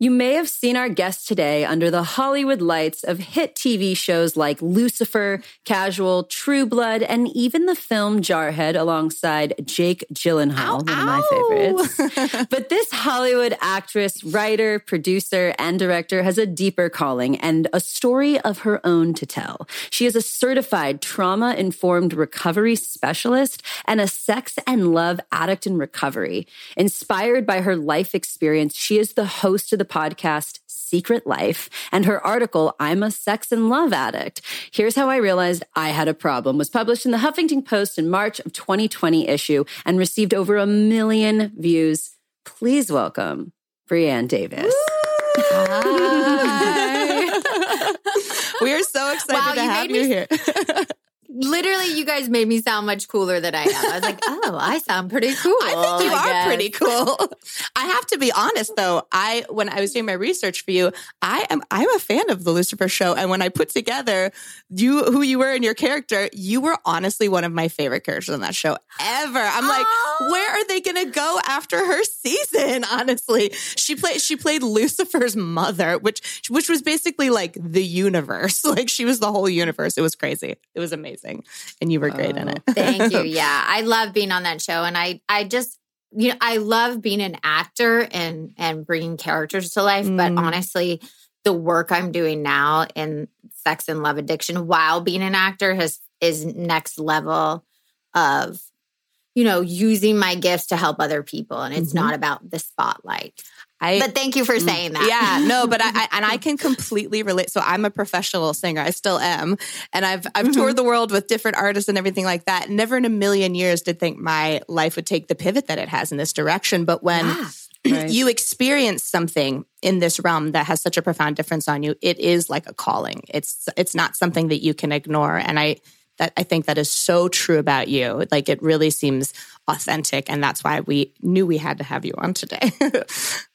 You may have seen our guest today under the Hollywood lights of hit TV shows like Lucifer, Casual, True Blood, and even the film Jarhead alongside Jake Gyllenhaal, ow, one ow. of my favorites. but this Hollywood actress, writer, producer, and director has a deeper calling and a story of her own to tell. She is a certified trauma informed recovery specialist and a sex and love addict in recovery. Inspired by her life experience, she is the host of the podcast Secret Life and her article, I'm a Sex and Love Addict. Here's how I realized I had a problem was published in the Huffington Post in March of 2020 issue and received over a million views. Please welcome Brianne Davis. we are so excited wow, to have you, you here literally, you guys made me sound much cooler than I am. I was like, oh, I sound pretty cool. I think you I are guess. pretty cool. I have to be honest though. I when I was doing my research for you, I am I'm a fan of the Lucifer show, and when I put together you who you were in your character, you were honestly one of my favorite characters on that show ever. I'm oh. like, where are they going to go after her season? Honestly, she played she played Lucifer's mother, which which was basically like the universe. Like she was the whole universe. It was crazy. It was amazing amazing, and you were great oh, in it. thank you. Yeah, I love being on that show, and I I just you know I love being an actor and and bringing characters to life. Mm. But honestly, the work I'm doing now in sex and love addiction while being an actor has is next level of you know using my gifts to help other people and it's mm-hmm. not about the spotlight I, but thank you for mm, saying that. Yeah, no, but I, I, and I can completely relate. So I'm a professional singer. I still am, and I've I've mm-hmm. toured the world with different artists and everything like that. Never in a million years did think my life would take the pivot that it has in this direction. But when yeah. Right. you experience something in this realm that has such a profound difference on you, it is like a calling. It's it's not something that you can ignore. And I that I think that is so true about you. Like it really seems authentic, and that's why we knew we had to have you on today.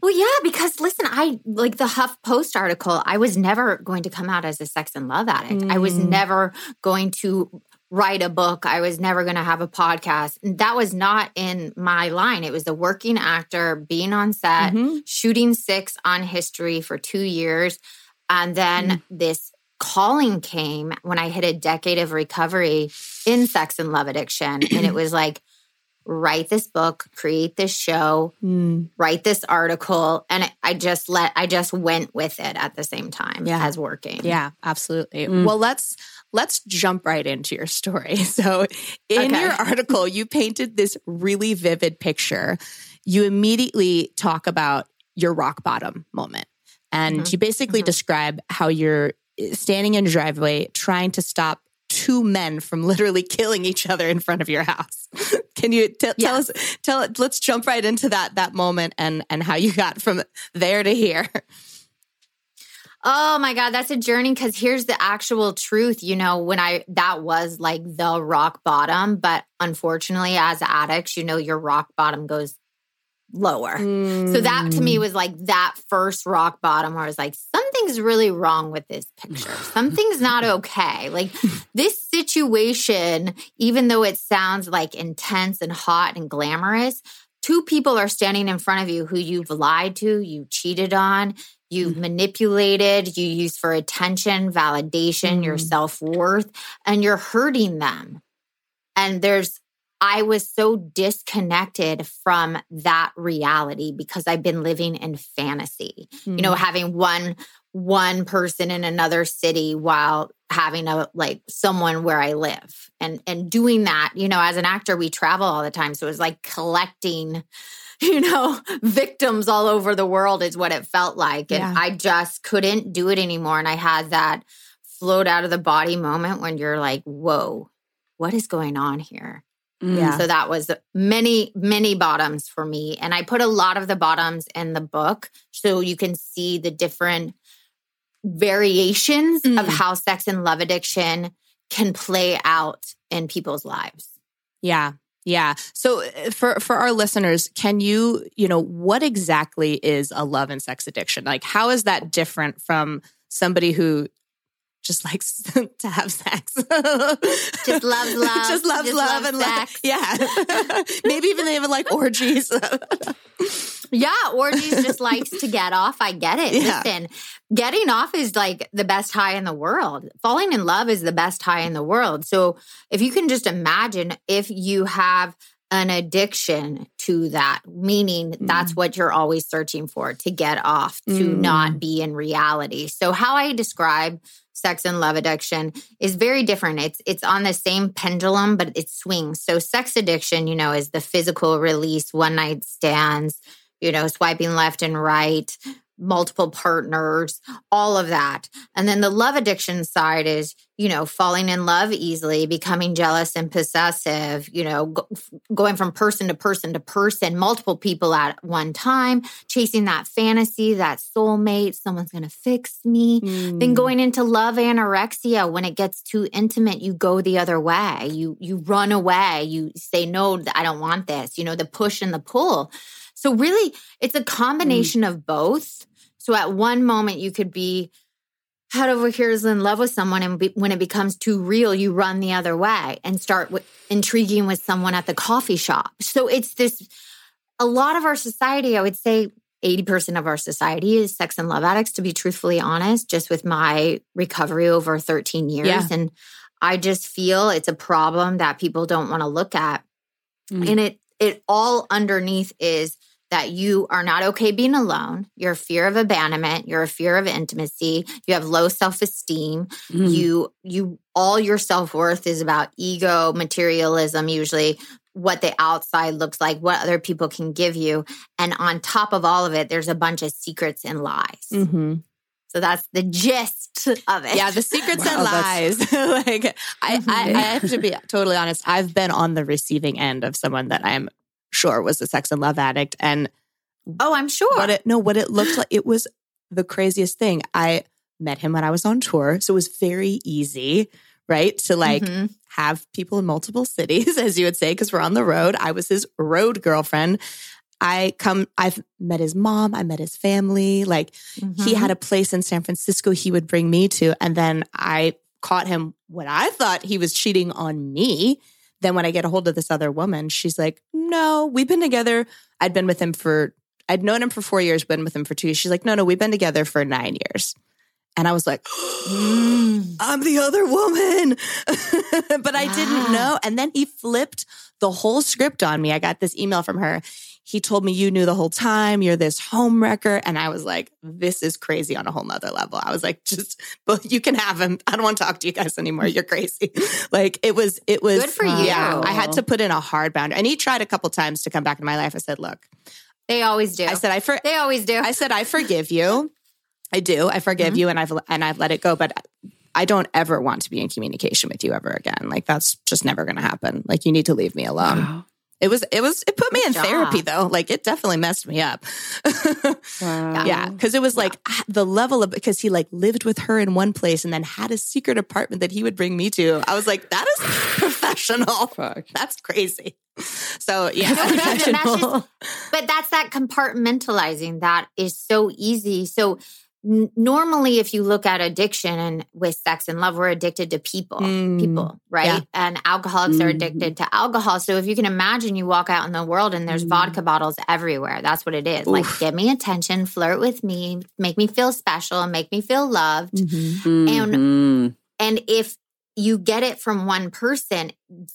Well, yeah, because listen, I like the Huff Post article. I was never going to come out as a sex and love addict. Mm. I was mm. never going to write a book. I was never going to have a podcast. That was not in my line. It was a working actor, being on set, mm-hmm. shooting six on history for two years. And then mm. this calling came when I hit a decade of recovery in sex and love addiction. and it was like, write this book, create this show, mm. write this article. And I just let, I just went with it at the same time yeah. as working. Yeah, absolutely. Mm. Well, let's, let's jump right into your story. So in okay. your article, you painted this really vivid picture. You immediately talk about your rock bottom moment. And mm-hmm. you basically mm-hmm. describe how you're standing in your driveway trying to stop two men from literally killing each other in front of your house. Can you t- tell us? Tell let's jump right into that that moment and and how you got from there to here. Oh my God, that's a journey because here's the actual truth. You know, when I, that was like the rock bottom. But unfortunately, as addicts, you know, your rock bottom goes lower. Mm. So that to me mm. was like that first rock bottom where I was like, something's really wrong with this picture. Something's not okay. Like this situation, even though it sounds like intense and hot and glamorous, two people are standing in front of you who you've lied to, you cheated on, you've mm. manipulated, you use for attention, validation, mm. your self worth, and you're hurting them. And there's I was so disconnected from that reality because I've been living in fantasy. Mm. You know, hmm. having one one person in another city while having a like someone where I live and and doing that, you know, as an actor we travel all the time so it was like collecting you know, victims all over the world is what it felt like and yeah. I just couldn't do it anymore and I had that float out of the body moment when you're like, "Whoa, what is going on here?" Yeah. So that was many, many bottoms for me. And I put a lot of the bottoms in the book so you can see the different variations mm. of how sex and love addiction can play out in people's lives. Yeah. Yeah. So uh, for for our listeners, can you, you know, what exactly is a love and sex addiction? Like how is that different from somebody who just likes to have sex. just loves love. Just loves just love and sex. Love, yeah. Maybe even they have like orgies. Yeah, orgies just likes to get off. I get it. Yeah. Listen, getting off is like the best high in the world. Falling in love is the best high in the world. So if you can just imagine if you have an addiction to that, meaning that's what you're always searching for to get off, to Mm. not be in reality. So how I describe sex and love addiction is very different. It's it's on the same pendulum, but it swings. So sex addiction, you know, is the physical release, one night stands, you know, swiping left and right, multiple partners, all of that. And then the love addiction side is, you know, falling in love easily, becoming jealous and possessive, you know, go, going from person to person to person, multiple people at one time, chasing that fantasy, that soulmate, someone's going to fix me. Mm. Then going into love anorexia, when it gets too intimate, you go the other way. You you run away. You say no, I don't want this. You know, the push and the pull. So really, it's a combination of both. So at one moment you could be head over heels in love with someone, and be, when it becomes too real, you run the other way and start with, intriguing with someone at the coffee shop. So it's this. A lot of our society, I would say, 80% of our society is sex and love addicts, to be truthfully honest, just with my recovery over 13 years. Yeah. And I just feel it's a problem that people don't want to look at. Mm. And it it all underneath is that you are not okay being alone. You're a fear of abandonment. You're a fear of intimacy. You have low self-esteem. Mm. You you all your self-worth is about ego, materialism, usually what the outside looks like, what other people can give you. And on top of all of it, there's a bunch of secrets and lies. Mhm. So that's the gist of it. Yeah, the secrets Wow, and lies. like I, I, Mhm. I have to be totally honest. I've been on the receiving end of someone that I'm sure was a sex and love addict, and Oh, I'm sure. what it no, what it looked like. It was the craziest thing. I met him when I was on tour, so it was very easy, right, to like Mhm. have people in multiple cities, as you would say, because we're on the road. I was his road girlfriend. I come, I've met his mom, I met his family. Like he Mhm. had a place in San Francisco he would bring me to. And then I caught him when I thought he was cheating on me. Then when I get a hold of this other woman, she's like, no, we've been together. I'd been with him for, I'd known him for four years, been with him for two years. She's like, no, no, we've been together for nine years. And I was like, Mm. I'm the other woman. but I didn't know. And then he flipped the whole script on me. I got this email from her. He told me you knew the whole time. You're this home wrecker. And I was like, this is crazy on a whole nother level. I was like, just, but you can have him. I don't want to talk to you guys anymore. You're crazy. like it was, it was Good for Yeah. you. I had to put in a hard boundary. And he tried a couple times to come back in my life. I said, look, They always do. I said, I, for, they always do. I said, I forgive you. I do. I forgive Mhm. you, and I've and I've let it go. But I don't ever want to be in communication with you ever again. Like that's just never going to happen. Like you need to leave me alone. Wow. It was. It was. It put me Good in job. therapy though. Like it definitely messed me up. Wow. yeah, because it was like ah, the level of because he like lived with her in one place and then had a secret apartment that he would bring me to. I was like, that is professional. Fuck. That's crazy. So yeah, No, it is, that's professional. but that's that compartmentalizing that is so easy. So n- normally, if you look at addiction and with sex and love, we're addicted to people, Mm, people, right? yeah. And alcoholics are Mhm. addicted to alcohol. So if you can imagine, you walk out in the world and there's Mm. vodka bottles everywhere. That's what it is. Like, Oof. give me attention, flirt with me, make me feel special, and make me feel loved. Mhm. Mhm. And if you get it from one person,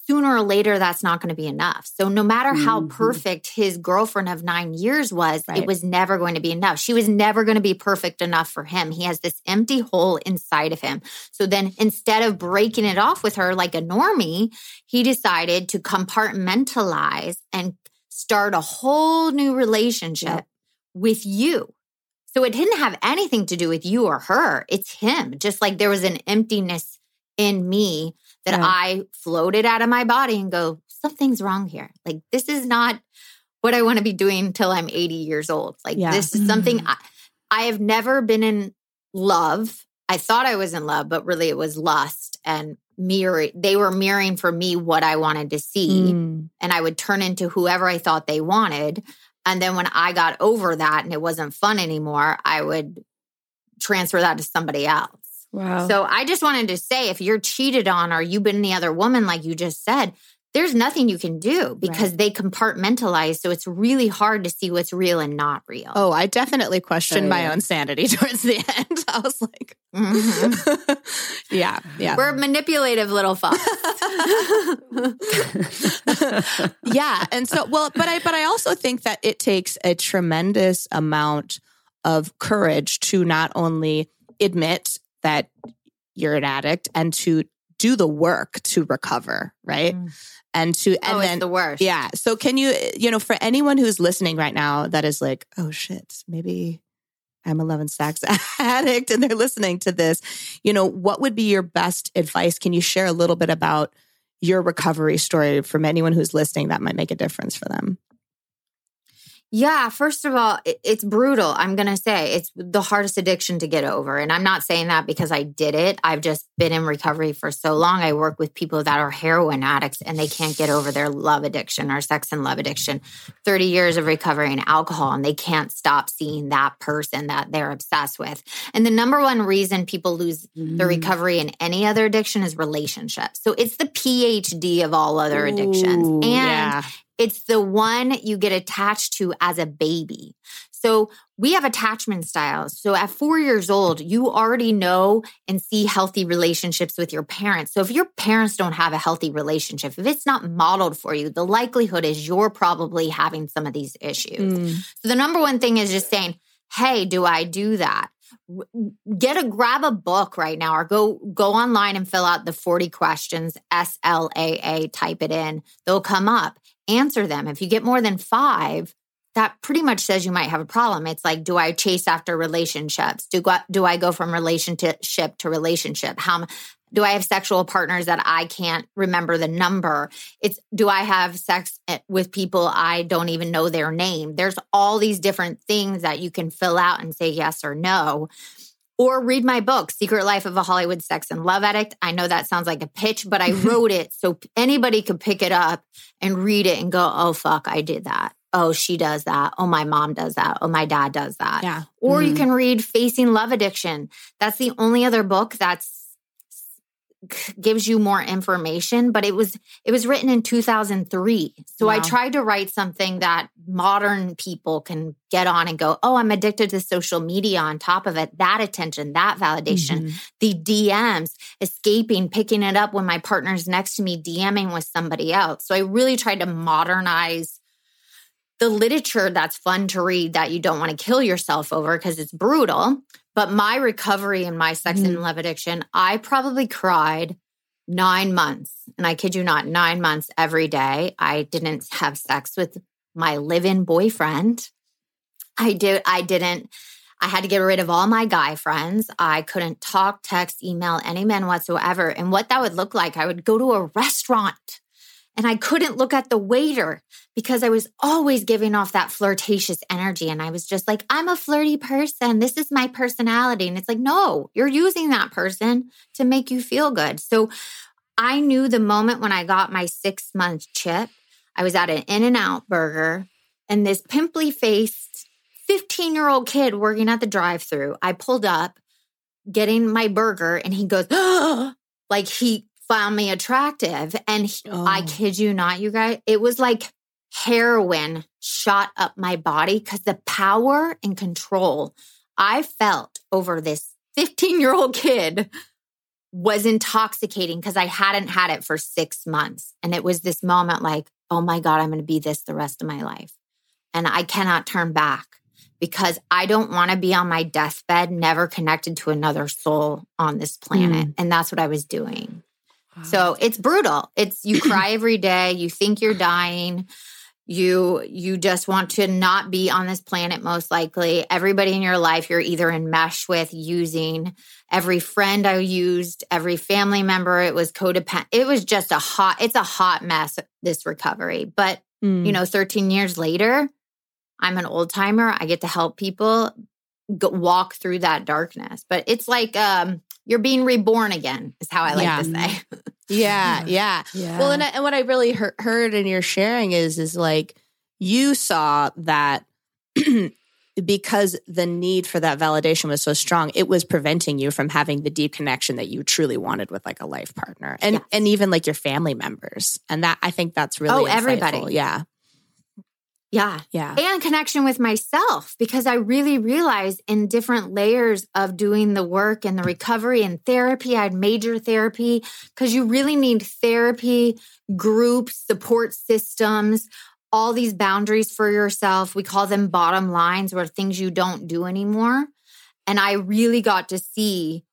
sooner or later, that's not going to be enough. So, no matter how Mhm. perfect his girlfriend of nine years was, Right. it was never going to be enough. She was never going to be perfect enough for him. He has this empty hole inside of him. So, then instead of breaking it off with her like a normie, he decided to compartmentalize and start a whole new relationship Yep. with you. So it didn't have anything to do with you or her. It's him. Just like there was an emptiness in me that Yeah. I floated out of my body and go, something's wrong here. Like this is not what I want to be doing until I'm 80 years old. Like Yeah. this is something I, I have never been in love. I thought I was in love, but really it was lust and mirror. They were mirroring for me what I wanted to see Mm. and I would turn into whoever I thought they wanted. And then when I got over that and it wasn't fun anymore, I would transfer that to somebody else. Wow. So I just wanted to say if you're cheated on or you've been the other woman, like you just said, there's nothing you can do because right. they compartmentalize. So it's really hard to see what's real and not real. Oh, I definitely questioned my own sanity towards the end. I was like, mm-hmm. yeah, yeah. We're manipulative little fucks. yeah. And so, well, but I, but I also think that it takes a tremendous amount of courage to not only admit that you're an addict and to do the work to recover, right? Mm. And to and oh, then the worst. Yeah. So can you you know for anyone who's listening right now that is like, "Oh shit, maybe I'm a Love Sex addict and they're listening to this." You know, what would be your best advice? Can you share a little bit about your recovery story from anyone who's listening that might make a difference for them? Yeah, first of all, it's brutal. I'm going to say it's the hardest addiction to get over. And I'm not saying that because I did it. I've just been in recovery for so long. I work with people that are heroin addicts and they can't get over their love addiction or sex and love addiction. 30 years of recovery in alcohol and they can't stop seeing that person that they're obsessed with. And the number one reason people lose mm. the recovery in any other addiction is relationships. So it's the PhD of all other addictions. Ooh, and yeah. It's the one you get attached to as a baby. So we have attachment styles. So at four years old, you already know and see healthy relationships with your parents. So if your parents don't have a healthy relationship, if it's not modeled for you, the likelihood is you're probably having some of these issues. Mm. So the number one thing is just saying, Hey, do I do that? get a grab a book right now or go go online and fill out the 40 questions SLAA type it in they'll come up answer them. If you get more than five, that pretty much says you might have a problem. It's like, do I chase after relationships? Do do I go from relationship to relationship? How do I have sexual partners that I can't remember the number? It's do I have sex eh, with people I don't even know their name? There's all these different things that you can fill out and say yes or no or read my book, Secret Life of a Hollywood Sex and Love Addict. I know that sounds like a pitch, but I wrote it so anybody could pick it up and read it and go, oh, fuck, I did that. Oh, she does that. Oh, my mom does that. Oh, my dad does that. Yeah. Or mm-hmm. you can read Facing Love Addiction. That's the only other book that's gives you more information but it was it was written in 2003 so wow. i tried to write something that modern people can get on and go oh i'm addicted to social media on top of it. That attention that validation. Mm-hmm. the dms escaping picking it up when my partner's next to me dming with somebody else. So i really tried to modernize the literature that's fun to read that you don't want to kill yourself over because it's brutal but my recovery and my sex mm. and love addiction, I probably cried nine months. And I kid you not, nine months every day. I didn't have sex with my live-in boyfriend. I did I didn't I had to get rid of all my guy friends. I couldn't talk, text, email any men whatsoever. And what that would look like, I would go to a restaurant and I couldn't look at the waiter because I was always giving off that flirtatious energy. And I was just like, I'm a flirty person. This is my personality. And it's like, no, you're using that person to make you feel good. So I knew the moment when I got my six month chip, I was at an In N Out burger and this pimply faced 15 year old kid working at the drive through. I pulled up getting my burger and he goes, like he found me attractive. And he, oh. I kid you not, you guys, it was like heroin shot up my body because the power and control I felt over this 15 year old kid was intoxicating because I hadn't had it for six months. And it was this moment like, oh my God, I'm going to be this the rest of my life. And I cannot turn back because I don't want to be on my deathbed, never connected to another soul on this planet. Mm. And that's what I was doing. So it's brutal. It's you cry every day, you think you're dying. You you just want to not be on this planet most likely. Everybody in your life you're either enmesh with using every friend I used, every family member it was codependent. It was just a hot it's a hot mess this recovery. But mm. you know 13 years later, I'm an old timer. I get to help people walk through that darkness. But it's like um you're being reborn again is how I like yeah. to say. yeah, yeah, yeah. Well, and, and what I really heard, heard in your sharing is is like you saw that because the need for that validation was so strong, it was preventing you from having the deep connection that you truly wanted with like a life partner and yes. and even like your family members. And that I think that's really oh everybody, yeah. Yeah. Yeah. And connection with myself because I really realized in different layers of doing the work and the recovery and therapy, I had major therapy because you really need therapy, groups, support systems, all these boundaries for yourself. We call them bottom lines or things you don't do anymore. And I really got to see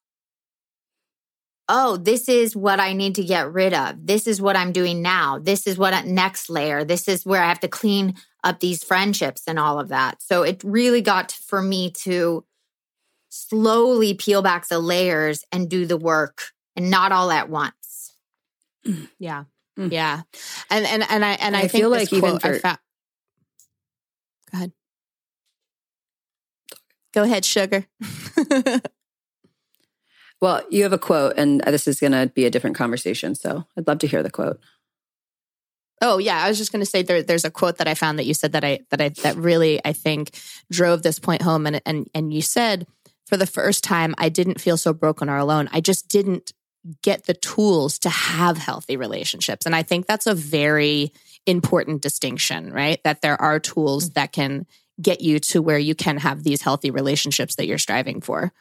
oh, this is what I need to get rid of. This is what I'm doing now. This is what next layer. This is where I have to clean up these friendships and all of that. So it really got for me to slowly peel back the layers and do the work and not all at once. Yeah. Mm. Yeah. And and and I and I, I feel like even for, fa- Go ahead. Go ahead, sugar. well, you have a quote, and this is going to be a different conversation. So I'd love to hear the quote. Oh yeah, I was just going to say there, there's a quote that I found that you said that I that I that really I think drove this point home, and and and you said for the first time I didn't feel so broken or alone. I just didn't get the tools to have healthy relationships. And I think that's a very important distinction, right? That there are tools mm. that can get you to where you can have these healthy relationships that you're striving for.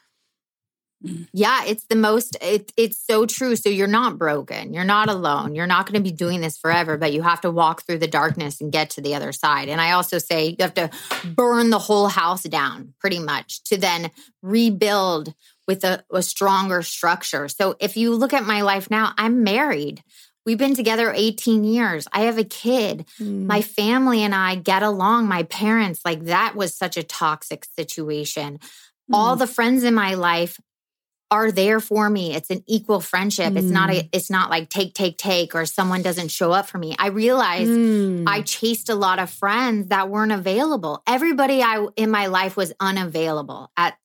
Yeah, it's the most it, it's so true. So you're not broken. You're not alone. You're not going to be doing this forever, but you have to walk through the darkness and get to the other side. And I also say you have to burn the whole house down pretty much to then rebuild with a, a stronger structure. So if you look at my life now, I'm married. We've been together 18 years. I have a kid. Mm. My family and I get along. My parents, like that was such a toxic situation. Mm. All the friends in my life are there for me. It's an equal friendship. Mm. It's not a mm. it's not like take take take or someone doesn't show up for me. I realized mm. I chased a lot of friends that weren't available. Everybody I in my life was unavailable at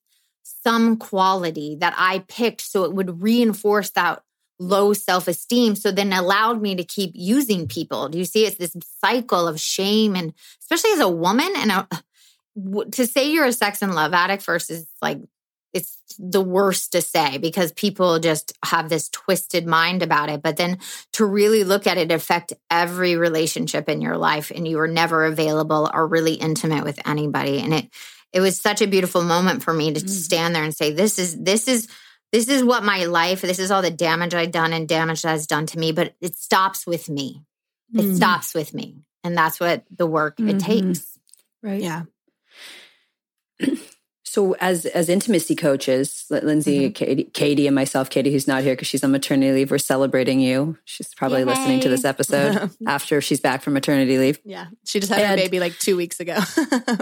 some quality that I picked so it would reinforce that low self esteem. So then allowed me to keep using people. Do you see? It's this cycle of shame. And especially as a woman, and a, to say you're a sex and love addict versus like, it's the worst to say because people just have this twisted mind about it. But then to really look at it affect every relationship in your life and you were never available or really intimate with anybody. And it it was such a beautiful moment for me to mm. stand there and say, this is, this is, this is what my life, this is all the damage I've done and damage that has done to me, but it stops with me. It mm. stops with me. And that's what the work mm-hmm. it takes. Right. Yeah. So as as intimacy coaches, Lindsay, mm-hmm. Katie, Katie, and myself, Katie, who's not here because she's on maternity leave, we're celebrating you. She's probably Yay. listening to this episode after she's back from maternity leave. Yeah, she just had and, her baby like two weeks ago.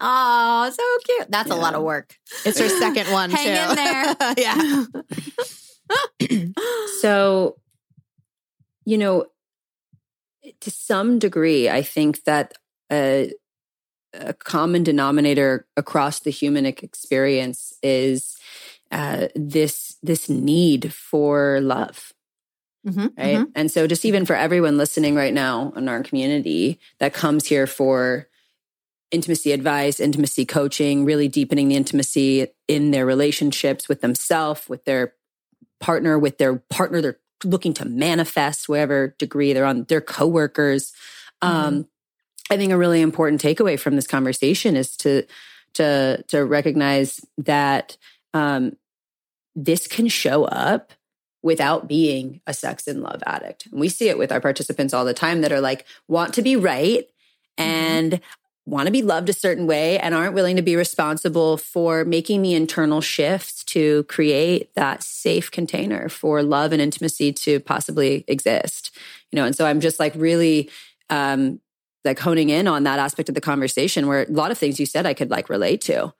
Oh, so cute. That's yeah. a lot of work. It's her second one too. Hang in there. yeah. so, you know, to some degree, I think that a, a common denominator across the human experience is uh, this this need for love. Mm-hmm, right. Mm-hmm. And so, just even for everyone listening right now in our community that comes here for intimacy advice, intimacy coaching, really deepening the intimacy in their relationships with themselves, with their partner, with their partner they're looking to manifest, whatever degree they're on, their coworkers. Mm-hmm. Um, I think a really important takeaway from this conversation is to to to recognize that um, this can show up without being a sex and love addict. And we see it with our participants all the time that are like want to be right mm-hmm. and want to be loved a certain way and aren't willing to be responsible for making the internal shifts to create that safe container for love and intimacy to possibly exist you know and so i'm just like really um like honing in on that aspect of the conversation where a lot of things you said i could like relate to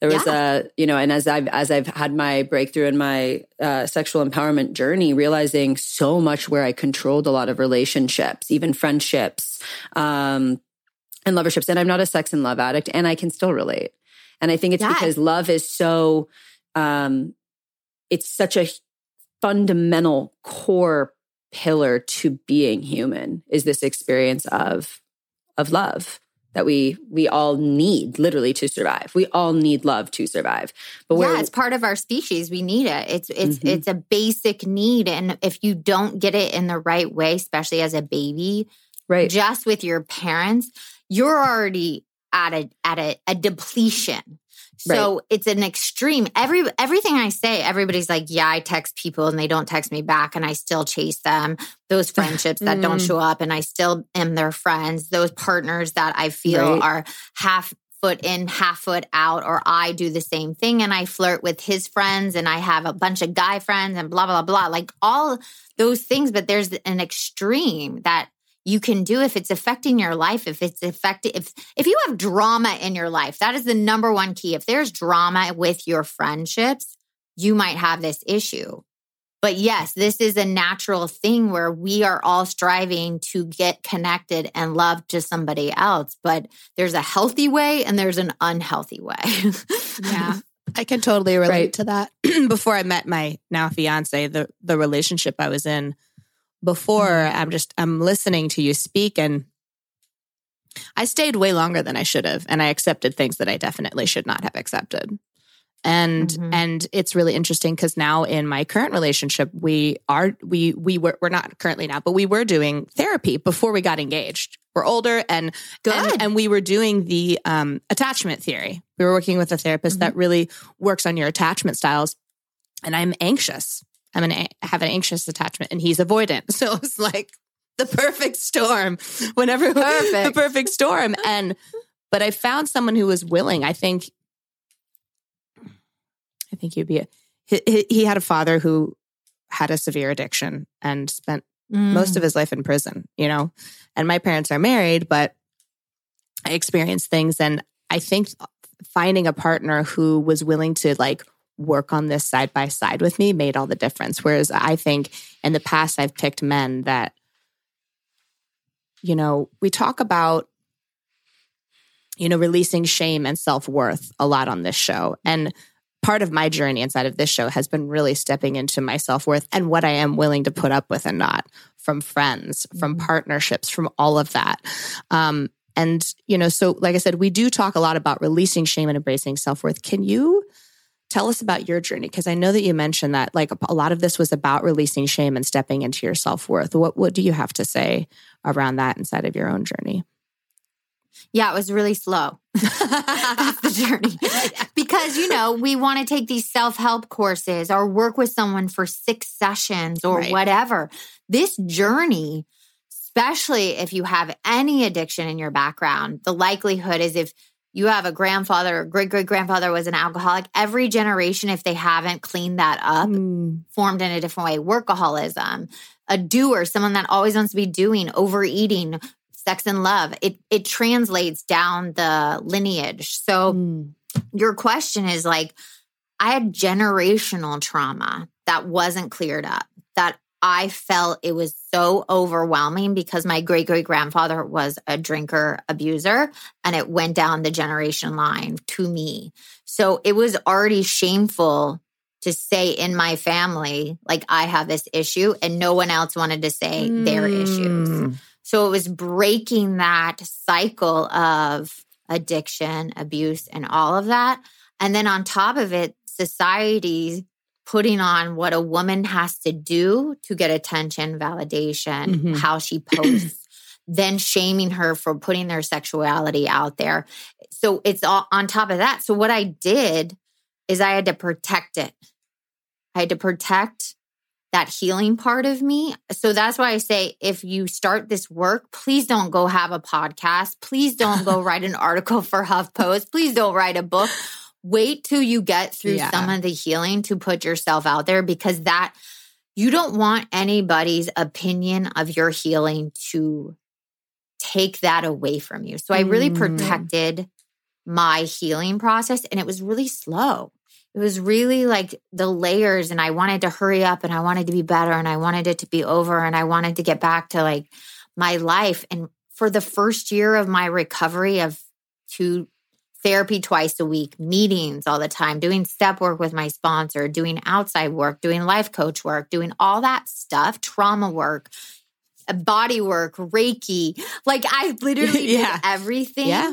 there was yeah. a you know and as i've as i've had my breakthrough in my uh, sexual empowerment journey realizing so much where i controlled a lot of relationships even friendships um and loverships. And I'm not a sex and love addict, and I can still relate. And I think it's yes. because love is so, um, it's such a fundamental core pillar to being human is this experience of of love that we we all need literally to survive. We all need love to survive. But we're. yeah, it's part of our species. We need it. It's it's mm-hmm. it's a basic need, and if you don't get it in the right way, especially as a baby, right, just with your parents, you're already at a at a, a depletion. So right. it's an extreme. Every everything I say, everybody's like, "Yeah, I text people and they don't text me back, and I still chase them." Those friendships that don't mm. show up, and I still am their friends. Those partners that I feel right. are half foot in, half foot out, or I do the same thing and I flirt with his friends and I have a bunch of guy friends and blah, blah, blah. Like all those things. But there's an extreme that you can do if it's affecting your life if it's affecting if if you have drama in your life that is the number one key if there's drama with your friendships you might have this issue but yes this is a natural thing where we are all striving to get connected and love to somebody else but there's a healthy way and there's an unhealthy way yeah I can totally relate right. to that. Before I met my now fiance, the the relationship I was in, before mm-hmm. I'm just I'm listening to you speak and I stayed way longer than I should have and I accepted things that I definitely should not have accepted. And mm-hmm. and it's really interesting cuz now in my current relationship we are we we were we're not currently now but we were doing therapy before we got engaged. We're older and Good. And, and we were doing the um, attachment theory. We were working with a therapist mm-hmm. that really works on your attachment styles and I'm anxious I'm an have an anxious attachment and he's avoidant. So it's like the perfect storm. Whenever perfect. the perfect storm. And but I found someone who was willing. I think I think he'd be a, he, he had a father who had a severe addiction and spent mm. most of his life in prison, you know. And my parents are married, but I experienced things and I think finding a partner who was willing to like work on this side by side with me made all the difference. Whereas I think in the past, I've picked men that, you know, we talk about, you know, releasing shame and self worth a lot on this show. And part of my journey inside of this show has been really stepping into my self worth and what I am willing to put up with and not from friends, from mm-hmm. partnerships, from all of that. Um, and, you know, so like I said, we do talk a lot about releasing shame and embracing self worth. Can you Tell us about your journey because I know that you mentioned that like a lot of this was about releasing shame and stepping into your self-worth. What what do you have to say around that inside of your own journey? Yeah, it was really slow. That's the journey. because, you know, we want to take these self help courses or work with someone for six sessions or right. whatever. This journey, especially if you have any addiction in your background, the likelihood is if you have a grandfather or great great grandfather was an alcoholic. Every generation, if they haven't cleaned that up, mm. formed in a different way. Workaholism, a doer, someone that always wants to be doing, overeating, sex and love. It it translates down the lineage. So mm. your question is like, I had generational trauma that wasn't cleared up. That I felt it was so overwhelming because my great great grandfather was a drinker abuser and it went down the generation line to me. So it was already shameful to say in my family, like, I have this issue, and no one else wanted to say mm. their issues. Mm. So it was breaking that cycle of addiction, abuse, and all of that. And then on top of it, society putting on what a woman has to do to get attention, validation, mm-hmm. how she posts, then shaming her for putting their sexuality out there. So it's all on top of that. So what I did is I had to protect it. I had to protect that healing part of me. So that's why I say if you start this work, please don't go have a podcast. Please don't go write an article for HuffPost. Please don't write a book wait till you get through yeah. some of the healing to put yourself out there because that you don't want anybody's opinion of your healing to take that away from you. So I really mm. protected my healing process and it was really slow. It was really like the layers and I wanted to hurry up and I wanted to be better and I wanted it to be over and I wanted to get back to like my life and for the first year of my recovery of two therapy twice a week, meetings all the time, doing step work with my sponsor, doing outside work, doing life coach work, doing all that stuff, trauma work. Uh, body work, Reiki. Like I literally Yeah. did everything Yeah.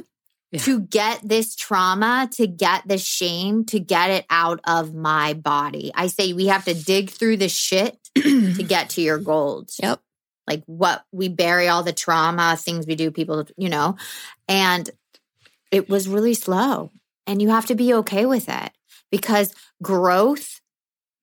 Yeah. to get this trauma, to get the shame, to get it out of my body. I say we have to dig through the shit to get to your gold. Yep. Like what we bury all the trauma, things we do, people, you know, and it was really slow. And you have to be okay with it because growth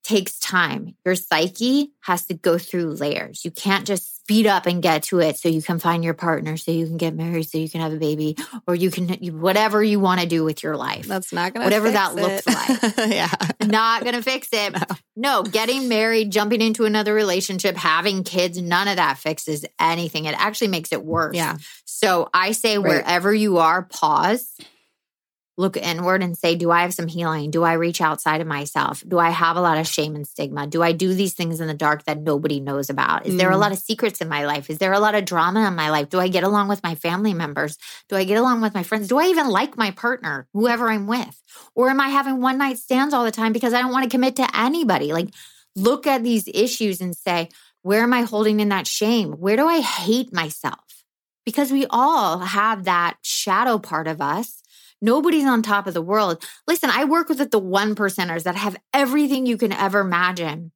takes time. Your psyche has to go through layers. You can't just speed up and get to it so you can find your partner, so you can get married, so you can have a baby, or you can, whatever you want to do with your life. That's not going to Whatever that looks like. yeah. Not gonna fix it. No, getting married, jumping into another relationship, having kids, none of that fixes anything. It actually makes it worse. Yeah. So I say, Right. wherever you are, pause, look inward and say, Do I have some healing? Do I reach outside of myself? Do I have a lot of shame and stigma? Do I do these things in the dark that nobody knows about? Is there a Mm. lot of secrets in my life? Is there a lot of drama in my life? Do I get along with my family members? Do I get along with my friends? Do I even like my partner, whoever I'm with? Or am I having one night stands all the time because I don't want to commit to anybody? Like, look at these issues and say, Where am I holding in that shame? Where do I hate myself? because we all have that shadow part of us. Nobody's on top of the world. Listen, I work with the one percenters that have everything you can ever imagine,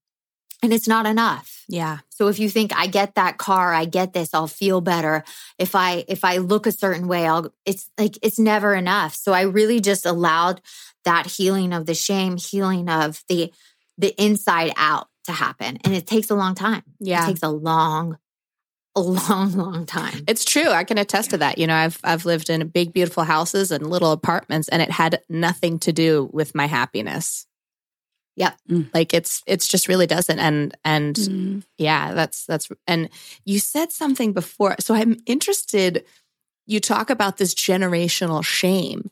and it's not enough. Yeah. So if you think I get that car, I get this, I'll feel better. If I if I look a certain way, I'll it's like it's never enough. So I really just allowed that healing of the shame, healing of the the inside out to happen. And it takes a long time. Yeah. It takes a long a long long time. It's true. I can attest to that. You know, I've I've lived in big, beautiful houses and little apartments, and it had nothing to do with my happiness. Yep. Mm. Like it's it's just really doesn't. And and Mm. yeah, that's that's and you said something before. So I'm interested. You talk about this generational shame.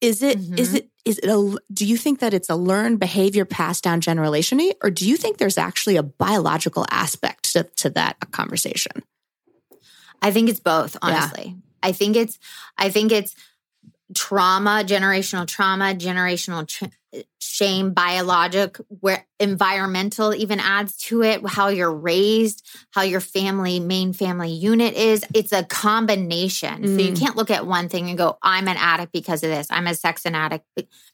Is it is Mhm. it is it a do you think that it's a learned behavior passed down generationally, or do you think there's actually a biological aspect to, to that conversation? I think it's both, Yeah. honestly. I think it's I think it's trauma, generational trauma, generational tr- shame, biologic, where environmental even adds to it, how you're raised, how your family main family unit is. It's a combination. So you Mm. can't look at one thing and go, I'm an addict because of this. I'm a sex addict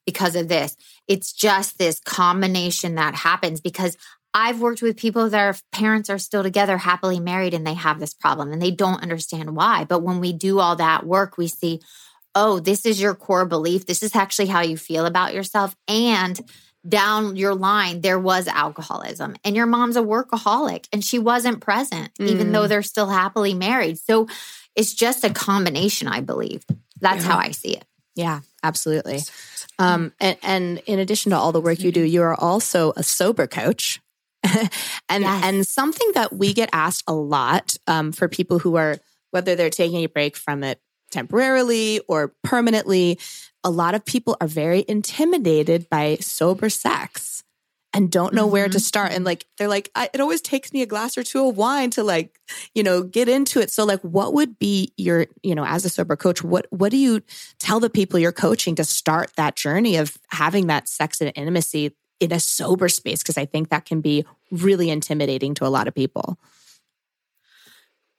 because of this. It's just this combination that happens because I've worked with people their parents are still together, happily married, and they have this problem and they don't understand why. But when we do all that work, we see, oh, this is your core belief. This is actually how you feel about yourself. And down your line, there was alcoholism, and your mom's a workaholic and she wasn't present, even Mm. though they're still happily married. So it's just a combination, I believe. That's Yeah. how I see it. Yeah, absolutely. Um, and, and in addition to all the work you do, you are also a sober coach. and Yes. and something that we get asked a lot um, for people who are whether they're taking a break from it temporarily or permanently, a lot of people are very intimidated by sober sex and don't know where to start. And like they're like, I, it always takes me a glass or two of wine to like, you know, get into it. So like, what would be your, you know, as a sober coach, what what do you tell the people you're coaching to start that journey of having that sex and intimacy in a sober space? Because I think that can be really intimidating to a lot of people.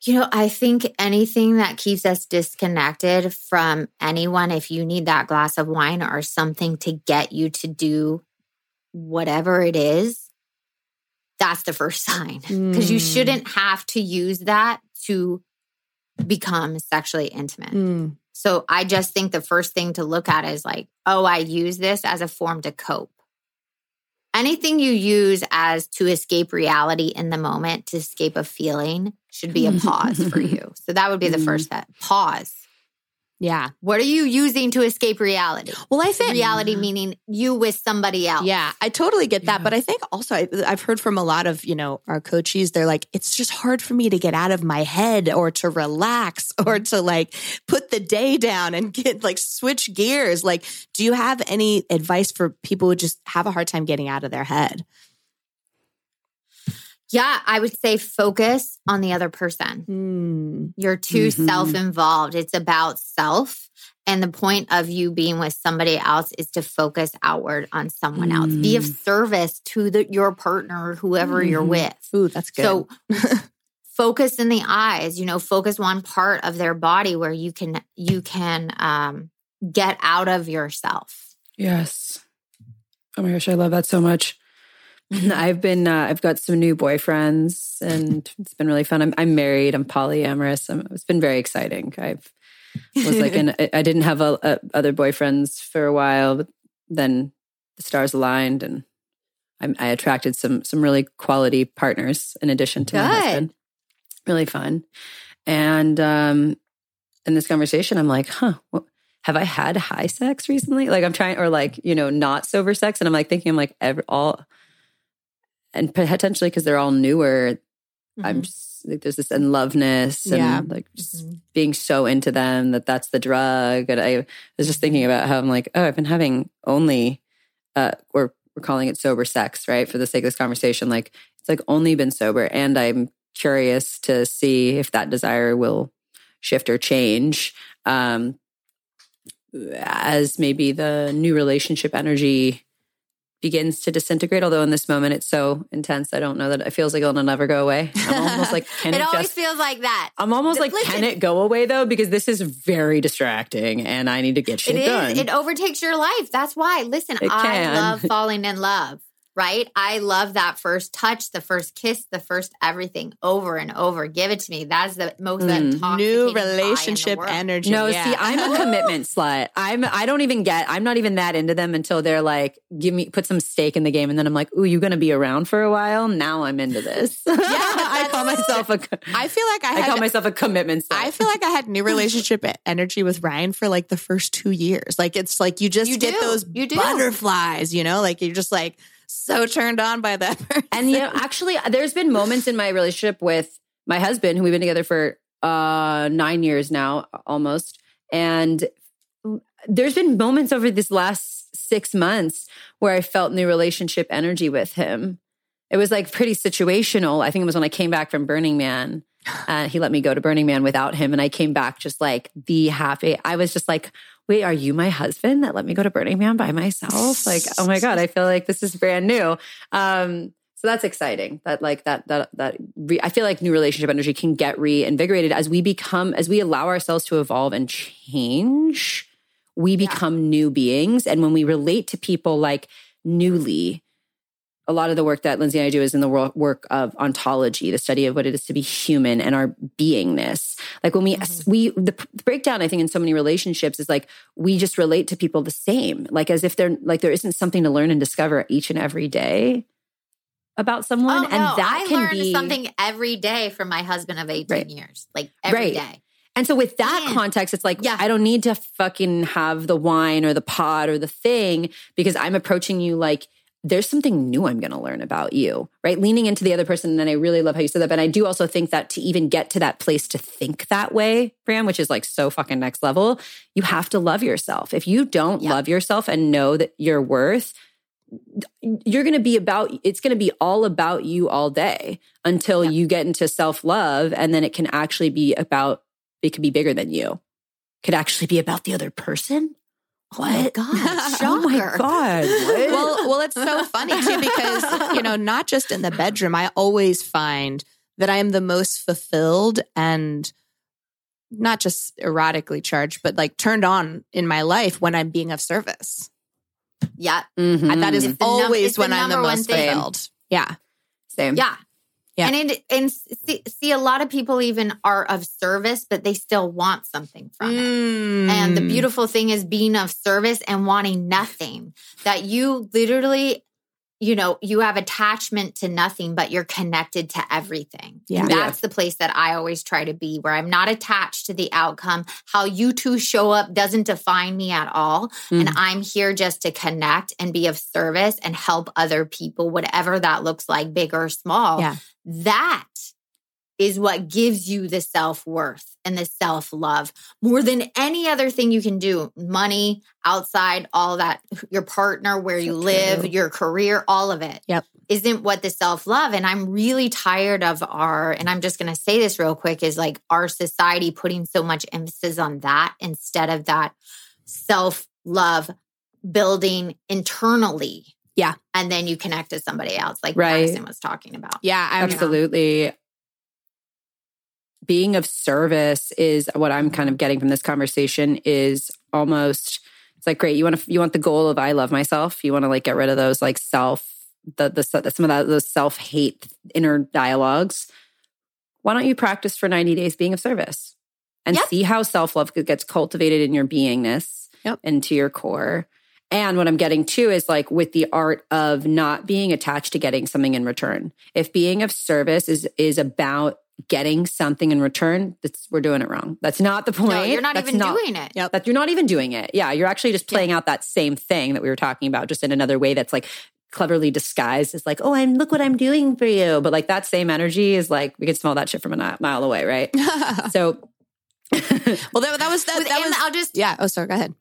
You know, I think anything that keeps us disconnected from anyone, if you need that glass of wine or something to get you to do whatever it is, that's the first sign. Because you Mm. shouldn't have to use that to become sexually intimate. Mm. So I just think the first thing to look at is like, oh, I use this as a form to cope. Anything you use as to escape reality in the moment, to escape a feeling, should be a pause for you. So that would be the Mm. first step. Pause. Yeah. What are you using to escape reality? Well, I think Reality meaning you with somebody else. Yeah, I totally get that. Yeah. But I think also I, I've heard from a lot of, you know, our coaches, they're like, it's just hard for me to get out of my head or to relax or to like put the day down and get like switch gears. Like, do you have any advice for people who just have a hard time getting out of their head? Yeah, I would say focus on the other person. Hmm. You're too Mhm. self involved. It's about self. And the point of you being with somebody else is to focus outward on someone else. Be of Mm. service to the, your partner whoever you're Mhm. with. Ooh, that's good. So focus in the eyes, you know, focus one part of their body where you can you can um get out of yourself. Yes. Oh my gosh, I love that so much. I've been uh, I've got some new boyfriends and it's been really fun. I'm I'm married. I'm polyamorous. I'm, it's been very exciting. I've was like in, I didn't have a, a, other boyfriends for a while, but then the stars aligned and I, I attracted some some really quality partners in addition to Good. my husband. Really fun. And um in this conversation, I'm like, huh, what, have I had high sex recently? Like I'm trying, or like, you know, not sober sex. And I'm like thinking, I'm like, every, all, and potentially because they're all newer, I'm Mhm. just like, there's this in loveness and Yeah. like just Mhm. being so into them that that's the drug. And I was just thinking about how I'm like, oh, I've been having only, uh, or we're calling it sober sex, right? For the sake of this conversation, like it's like only been sober. And I'm curious to see if that desire will shift or change. Um, as maybe the new relationship energy begins to disintegrate. Although in this moment it's so intense, I don't know that it feels like it'll never go away. I'm almost like, can it it, always just? feels like that. I'm almost like, Listen. can it go away though? Because this is very distracting, and I need to get shit It is. done. It overtakes your life. That's why. Listen, I love falling in love. Right? I love that first touch, the first kiss, the first everything over and over. Give it to me. That's the most Mm. intoxicating high New in the relationship world. energy. no, yeah. see, I'm a commitment slut. I'm. I don't even get. I'm not even that into them until they're like, give me, put some stake in the game, and then I'm like, ooh, you're gonna be around for a while? Now I'm into this. Yeah, I call myself a. I feel like I, I had, call myself a commitment slut. I feel like I had new relationship energy with Ryan for like the first two years. Like it's like you just You get do. those You do. butterflies, you know, like you're just like so turned on by that. person. And you know, actually, there's been moments in my relationship with my husband, who we've been together for uh, nine years now, almost. And there's been moments over this last six months where I felt new relationship energy with him. It was like pretty situational. I think it was when I came back from Burning Man. Uh, he let me go to Burning Man without him, and I came back just like the happy. I was just like, "Wait, are you my husband that let me go to Burning Man by myself?" Like, oh my god, I feel like this is brand new. Um, so that's exciting. That like that that that re, I feel like new relationship energy can get reinvigorated as we become as we allow ourselves to evolve and change. We become new beings, and when we relate to people like newly, a lot of the work that Lindsay and I do is in the work of ontology, the study of what it is to be human and our beingness. Like when we Mhm. we the breakdown, I think in so many relationships is like we just relate to people the same, like as if they're like there isn't something to learn and discover each and every day about someone, Oh, and no, that I can be something every day from my husband of 18 Right. years. Like every Right. day. And so with that Man. context, it's like, Yeah. I don't need to fucking have the wine or the pot or the thing because I'm approaching you like there's something new I'm going to learn about you, right? Leaning into the other person. And I really love how you said that. But I do also think that to even get to that place to think that way, Bram, which is like so fucking next level, you have to love yourself. If you don't Yeah. love yourself and know that your worth, you're going to be about it's going to be all about you all day until Yeah. you get into self-love and then it can actually be about it could be bigger than you could actually be about the other person Oh my what God. oh my god what? well, well, it's so funny too because you know, not just in the bedroom. I always find that I am the most fulfilled and not just erotically charged, but like turned on in my life when I'm being of service. Yeah. Mhm. And that is It's the num- always the when I'm the one most thing. fulfilled. Yeah. same Yeah. Yeah. And it, and see, see, a lot of people even are of service, but they still want something from it. And the Mm. beautiful thing is being of service and wanting nothing. That you literally, you know, you have attachment to nothing, but you're connected to everything. Yeah. That's the place that I always try to be, where I'm not attached to the outcome. How you two show up doesn't define me at all. And Mhm. I'm here just to connect and be of service and help other people, whatever that looks like, big or small. Yeah. That is what gives you the self worth and the self love more than any other thing you can do. Money, outside, all that, your partner, where you live, true. your career, all of it. Yep. Isn't what the self love. And I'm really tired of our, and I'm just going to say this real quick is like our society putting so much emphasis on that instead of that self love building internally. Yeah. And then you connect to somebody else, like Right. Madison was talking about. Yeah, absolutely being of service is what I'm kind of getting from this conversation is almost it's like great you want to you want the goal of I love myself you want to like get rid of those like self the the some of that those self hate inner dialogues why don't you practice for 90 days being of service and yep. see how self love gets cultivated in your beingness yep. and to your core and what I'm getting to is like with the art of not being attached to getting something in return. If being of service is is about getting something in return, that's we're doing it wrong. That's not the point. No, you're not that's even not, doing it. Yep. That you're not even doing it. Yeah, you're actually just playing yeah. out that same thing that we were talking about, just in another way that's like cleverly disguised as like, oh, I'm look what I'm doing for you. But like that same energy is like we can smell that shit from a mile away, right? so well, that, that was that. that was, I'll just yeah. Oh, sorry. Go ahead.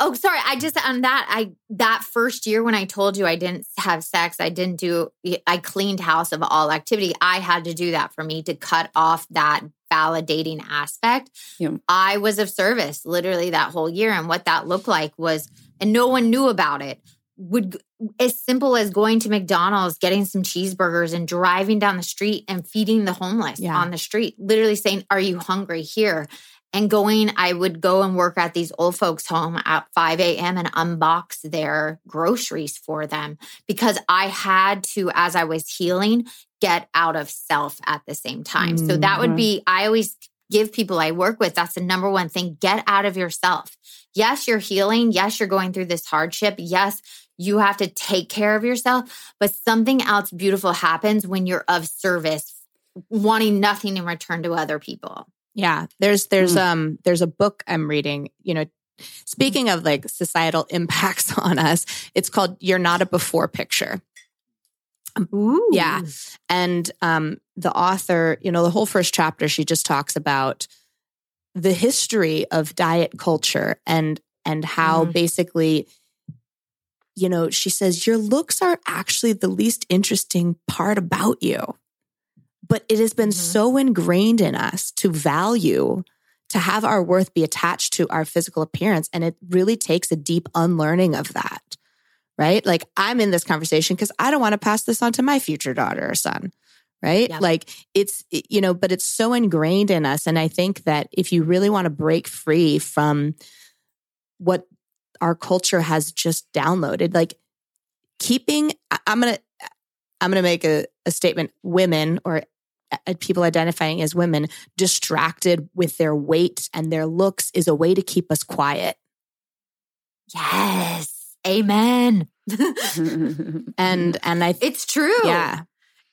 Oh, sorry. I just on that I that first year when I told you I didn't have sex, I didn't do I cleaned house of all activity. I had to do that for me to cut off that validating aspect. Yeah. I was of service literally that whole year and what that looked like was and no one knew about it. Would as simple as going to McDonald's, getting some cheeseburgers and driving down the street and feeding the homeless yeah. on the street, literally saying, "Are you hungry here?" And going, I would go and work at these old folks' home at 5 a.m. and unbox their groceries for them because I had to, as I was healing, get out of self at the same time. Mm-hmm. So that would mm-hmm. be, I always give people I work with, that's the number one thing get out of yourself. Yes, you're healing. Yes, you're going through this hardship. Yes, you have to take care of yourself, but something else beautiful happens when you're of service, wanting nothing in return to other people. Yeah, there's there's mm. um there's a book I'm reading, you know, speaking of like societal impacts on us, it's called You're Not a Before Picture. Ooh. Yeah. And um the author, you know, the whole first chapter she just talks about the history of diet culture and and how mm. basically you know, she says your looks are actually the least interesting part about you but it has been mm-hmm. so ingrained in us to value to have our worth be attached to our physical appearance and it really takes a deep unlearning of that right like i'm in this conversation because i don't want to pass this on to my future daughter or son right yeah. like it's you know but it's so ingrained in us and i think that if you really want to break free from what our culture has just downloaded like keeping i'm gonna i'm gonna make a, a statement women or people identifying as women distracted with their weight and their looks is a way to keep us quiet. Yes. Amen. and and I It's true. Yeah.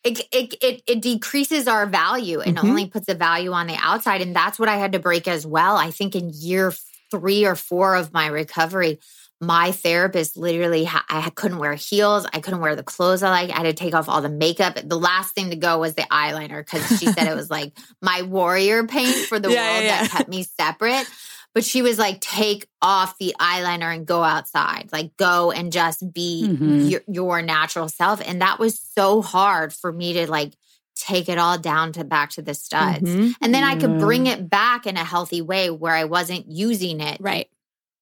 It, it, it, it decreases our value and mm-hmm. only puts a value on the outside. And that's what I had to break as well. I think in year three or four of my recovery, my therapist literally ha- I couldn't wear heels. I couldn't wear the clothes I like. I had to take off all the makeup. The last thing to go was the eyeliner because she said it was like my warrior paint for the yeah, world yeah, yeah. that kept me separate. But she was like, take off the eyeliner and go outside. Like, go and just be mm-hmm. your, your natural self. And that was so hard for me to like take it all down to back to the studs. Mm-hmm. And then I could bring it back in a healthy way where I wasn't using it right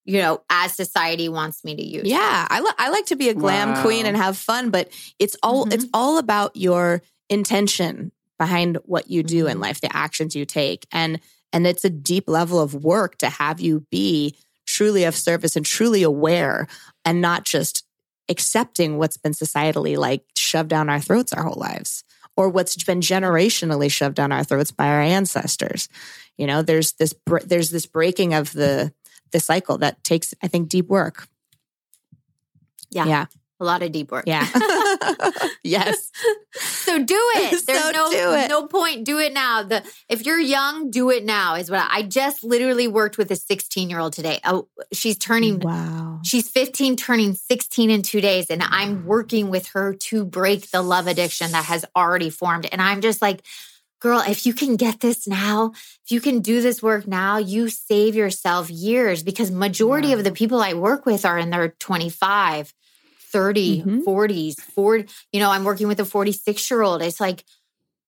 you know, as society wants me to use. Yeah, I, li- I like to be a glam wow. queen and have fun, but it's all mm-hmm. it's all about your intention behind what you do mm-hmm. in life, the actions you take, and and it's a deep level of work to have you be truly of service and truly aware, and not just accepting what's been societally like shoved down our throats our whole lives or what's been generationally shoved down our throats by our ancestors. You know, there's this there's this breaking of the the cycle that takes, I think, deep work. Yeah. Yeah. A lot of deep work. Yeah. yes. So do it. There's so no it. no point. Do it now. The if you're young, do it now. Is what I, I just literally worked with a 16 year old today. Oh, she's turning. Wow. She's 15, turning 16 in two days, and I'm working with her to break the love addiction that has already formed. And I'm just like, girl, if you can get this now, if you can do this work now, you save yourself years because majority of the people I work with are in their 25, 30, mm-hmm. 40s, 40. You know, I'm working with a 46 year old. It's like,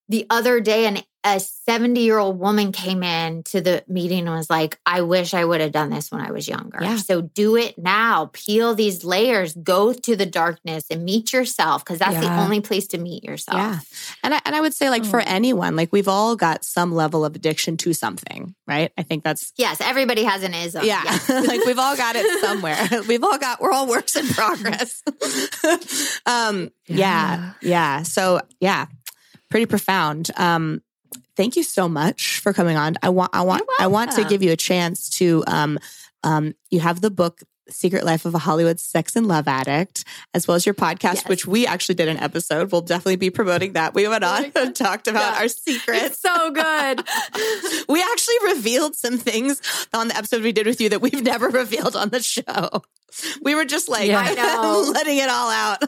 the other day, an a 70 year old woman came in to the meeting and was like, I wish I would have done this when I was younger. Yeah. So do it now. Peel these layers, go to the darkness and meet yourself because that's the only place to meet yourself. Yeah. And I, and I would say, like, for anyone, like, we've all got some level of addiction to something, right? I think that's, Yes, everybody has an ism. yeah, Yes. like, we've all got it somewhere. we've all got, we're all works in progress. um, yeah. Yeah. So, yeah, pretty profound. Um, thank you so much for coming on. I want, I want, I want to give you a chance to, um, um, you have the book, Secret Life of a Hollywood Sex and Love Addict, as well as your podcast, Yes. which we actually did an episode. We'll definitely be promoting that. We went on and talked about Yeah. our secrets. It's so good. we actually revealed some things on the episode we did with you that we've never revealed on the show. We were just like Yeah. I know. letting it all out.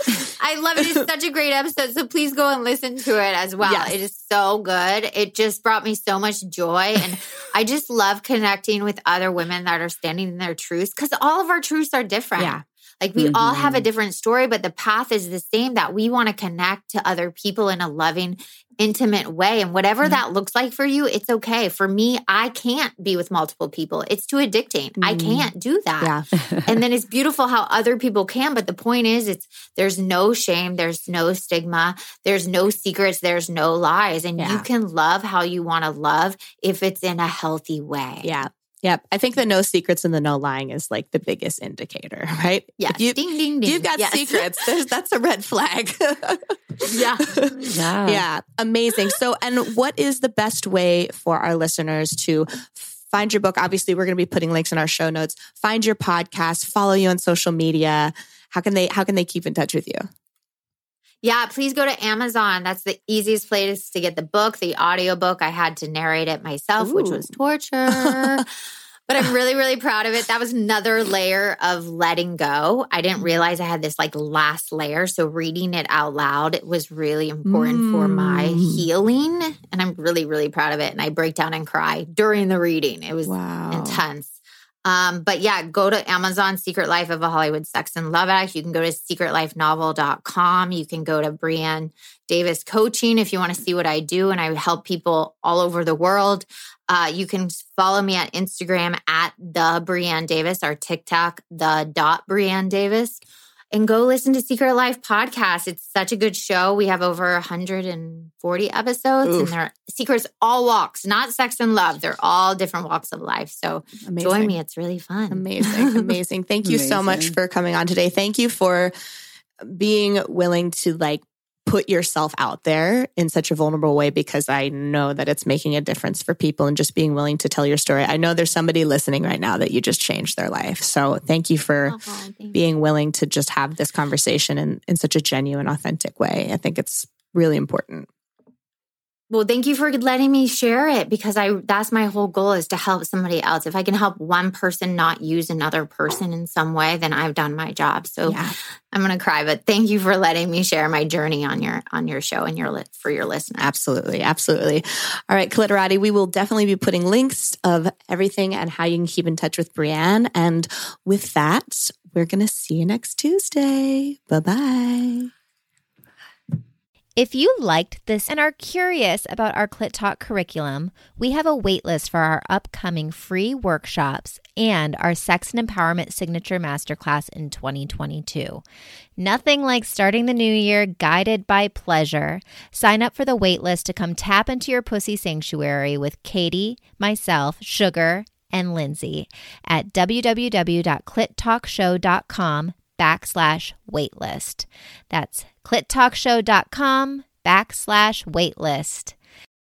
I love it. It's such a great episode. So please go and listen to it as well. Yes. It is so good. It just brought me so much joy. And I just love connecting with other women that are standing in their truths because all of our truths are different. Yeah. Like we all have a Mhm. different story, but the path is the same that we want to connect to other people in a loving, intimate way. And whatever Mhm. that looks like for you, it's okay. For me, I can't be with multiple people. It's too addicting. I Mhm. can't do that Yeah. and then it's beautiful how other people can but the point is it's there's no shame there's no stigma there's no secrets there's no lies and you can love how you want to love if it's in a healthy way Yeah. Yep. I think the no secrets and the no lying is like the biggest indicator, right? Yeah. You, ding ding ding you've got Yes. secrets. That's a red flag. yeah Yeah. yeah. Amazing. So, and what is the best way for our listeners to find your book? Obviously, we're going to be putting links in our show notes. Find your podcast, follow you on social media. How can they, how can they keep in touch with you? Yeah please go to amazon that's the easiest place to get the book the audiobook i had to narrate it myself which was torture but I'm really, really proud of it. That was another layer of letting go. I didn't realize I had this like last layer. So reading it out loud it was really important for my Mm. healing. And I'm really, really proud of it. And I break down and cry during the reading. It was Wow. intense. Um, but yeah, go to Amazon Secret Life of a Hollywood Sex and Love Act. You can go to secretlifenovel.com. You can go to Brianne Davis Coaching if you want to see what I do. And I help people all over the world. Uh, you can follow me on Instagram at the Brianne Davis or TikTok, the dot Brianne Davis. And go listen to Secret Life podcast. It's such a good show. We have over 140 episodes, Oof. and they're secrets, all walks, not sex and love. They're all different walks of life. So Amazing. join me. It's really fun. Amazing. Amazing. Thank you so much for coming on today. Thank you for being willing to like put yourself out there in such a vulnerable way because I know that it's making a difference for people and just being willing to tell your story. I know there's somebody listening right now that you just changed their life. So thank you for Oh, thank you. being willing to just have this conversation in, in such a genuine, authentic way. I think it's really important. Well, thank you for letting me share it because I that's my whole goal is to help somebody else. If I can help one person not use another person in some way, then I've done my job. So Yeah. I'm going to cry, but thank you for letting me share my journey on your on your show and your for your listeners. Absolutely. Absolutely. All right, Clitorati, we will definitely be putting links of everything and how you can keep in touch with Brianne. And with that, we're going to see you next Tuesday. Bye bye. If you liked this and are curious about our Clit Talk curriculum, we have a waitlist for our upcoming free workshops and our Sex and Empowerment Signature Masterclass in 2022. Nothing like starting the new year guided by pleasure. Sign up for the waitlist to come tap into your pussy sanctuary with Katie, myself, Sugar, and Lindsay at www.clittalkshow.com backslash waitlist. That's clittalkshow.com backslash waitlist.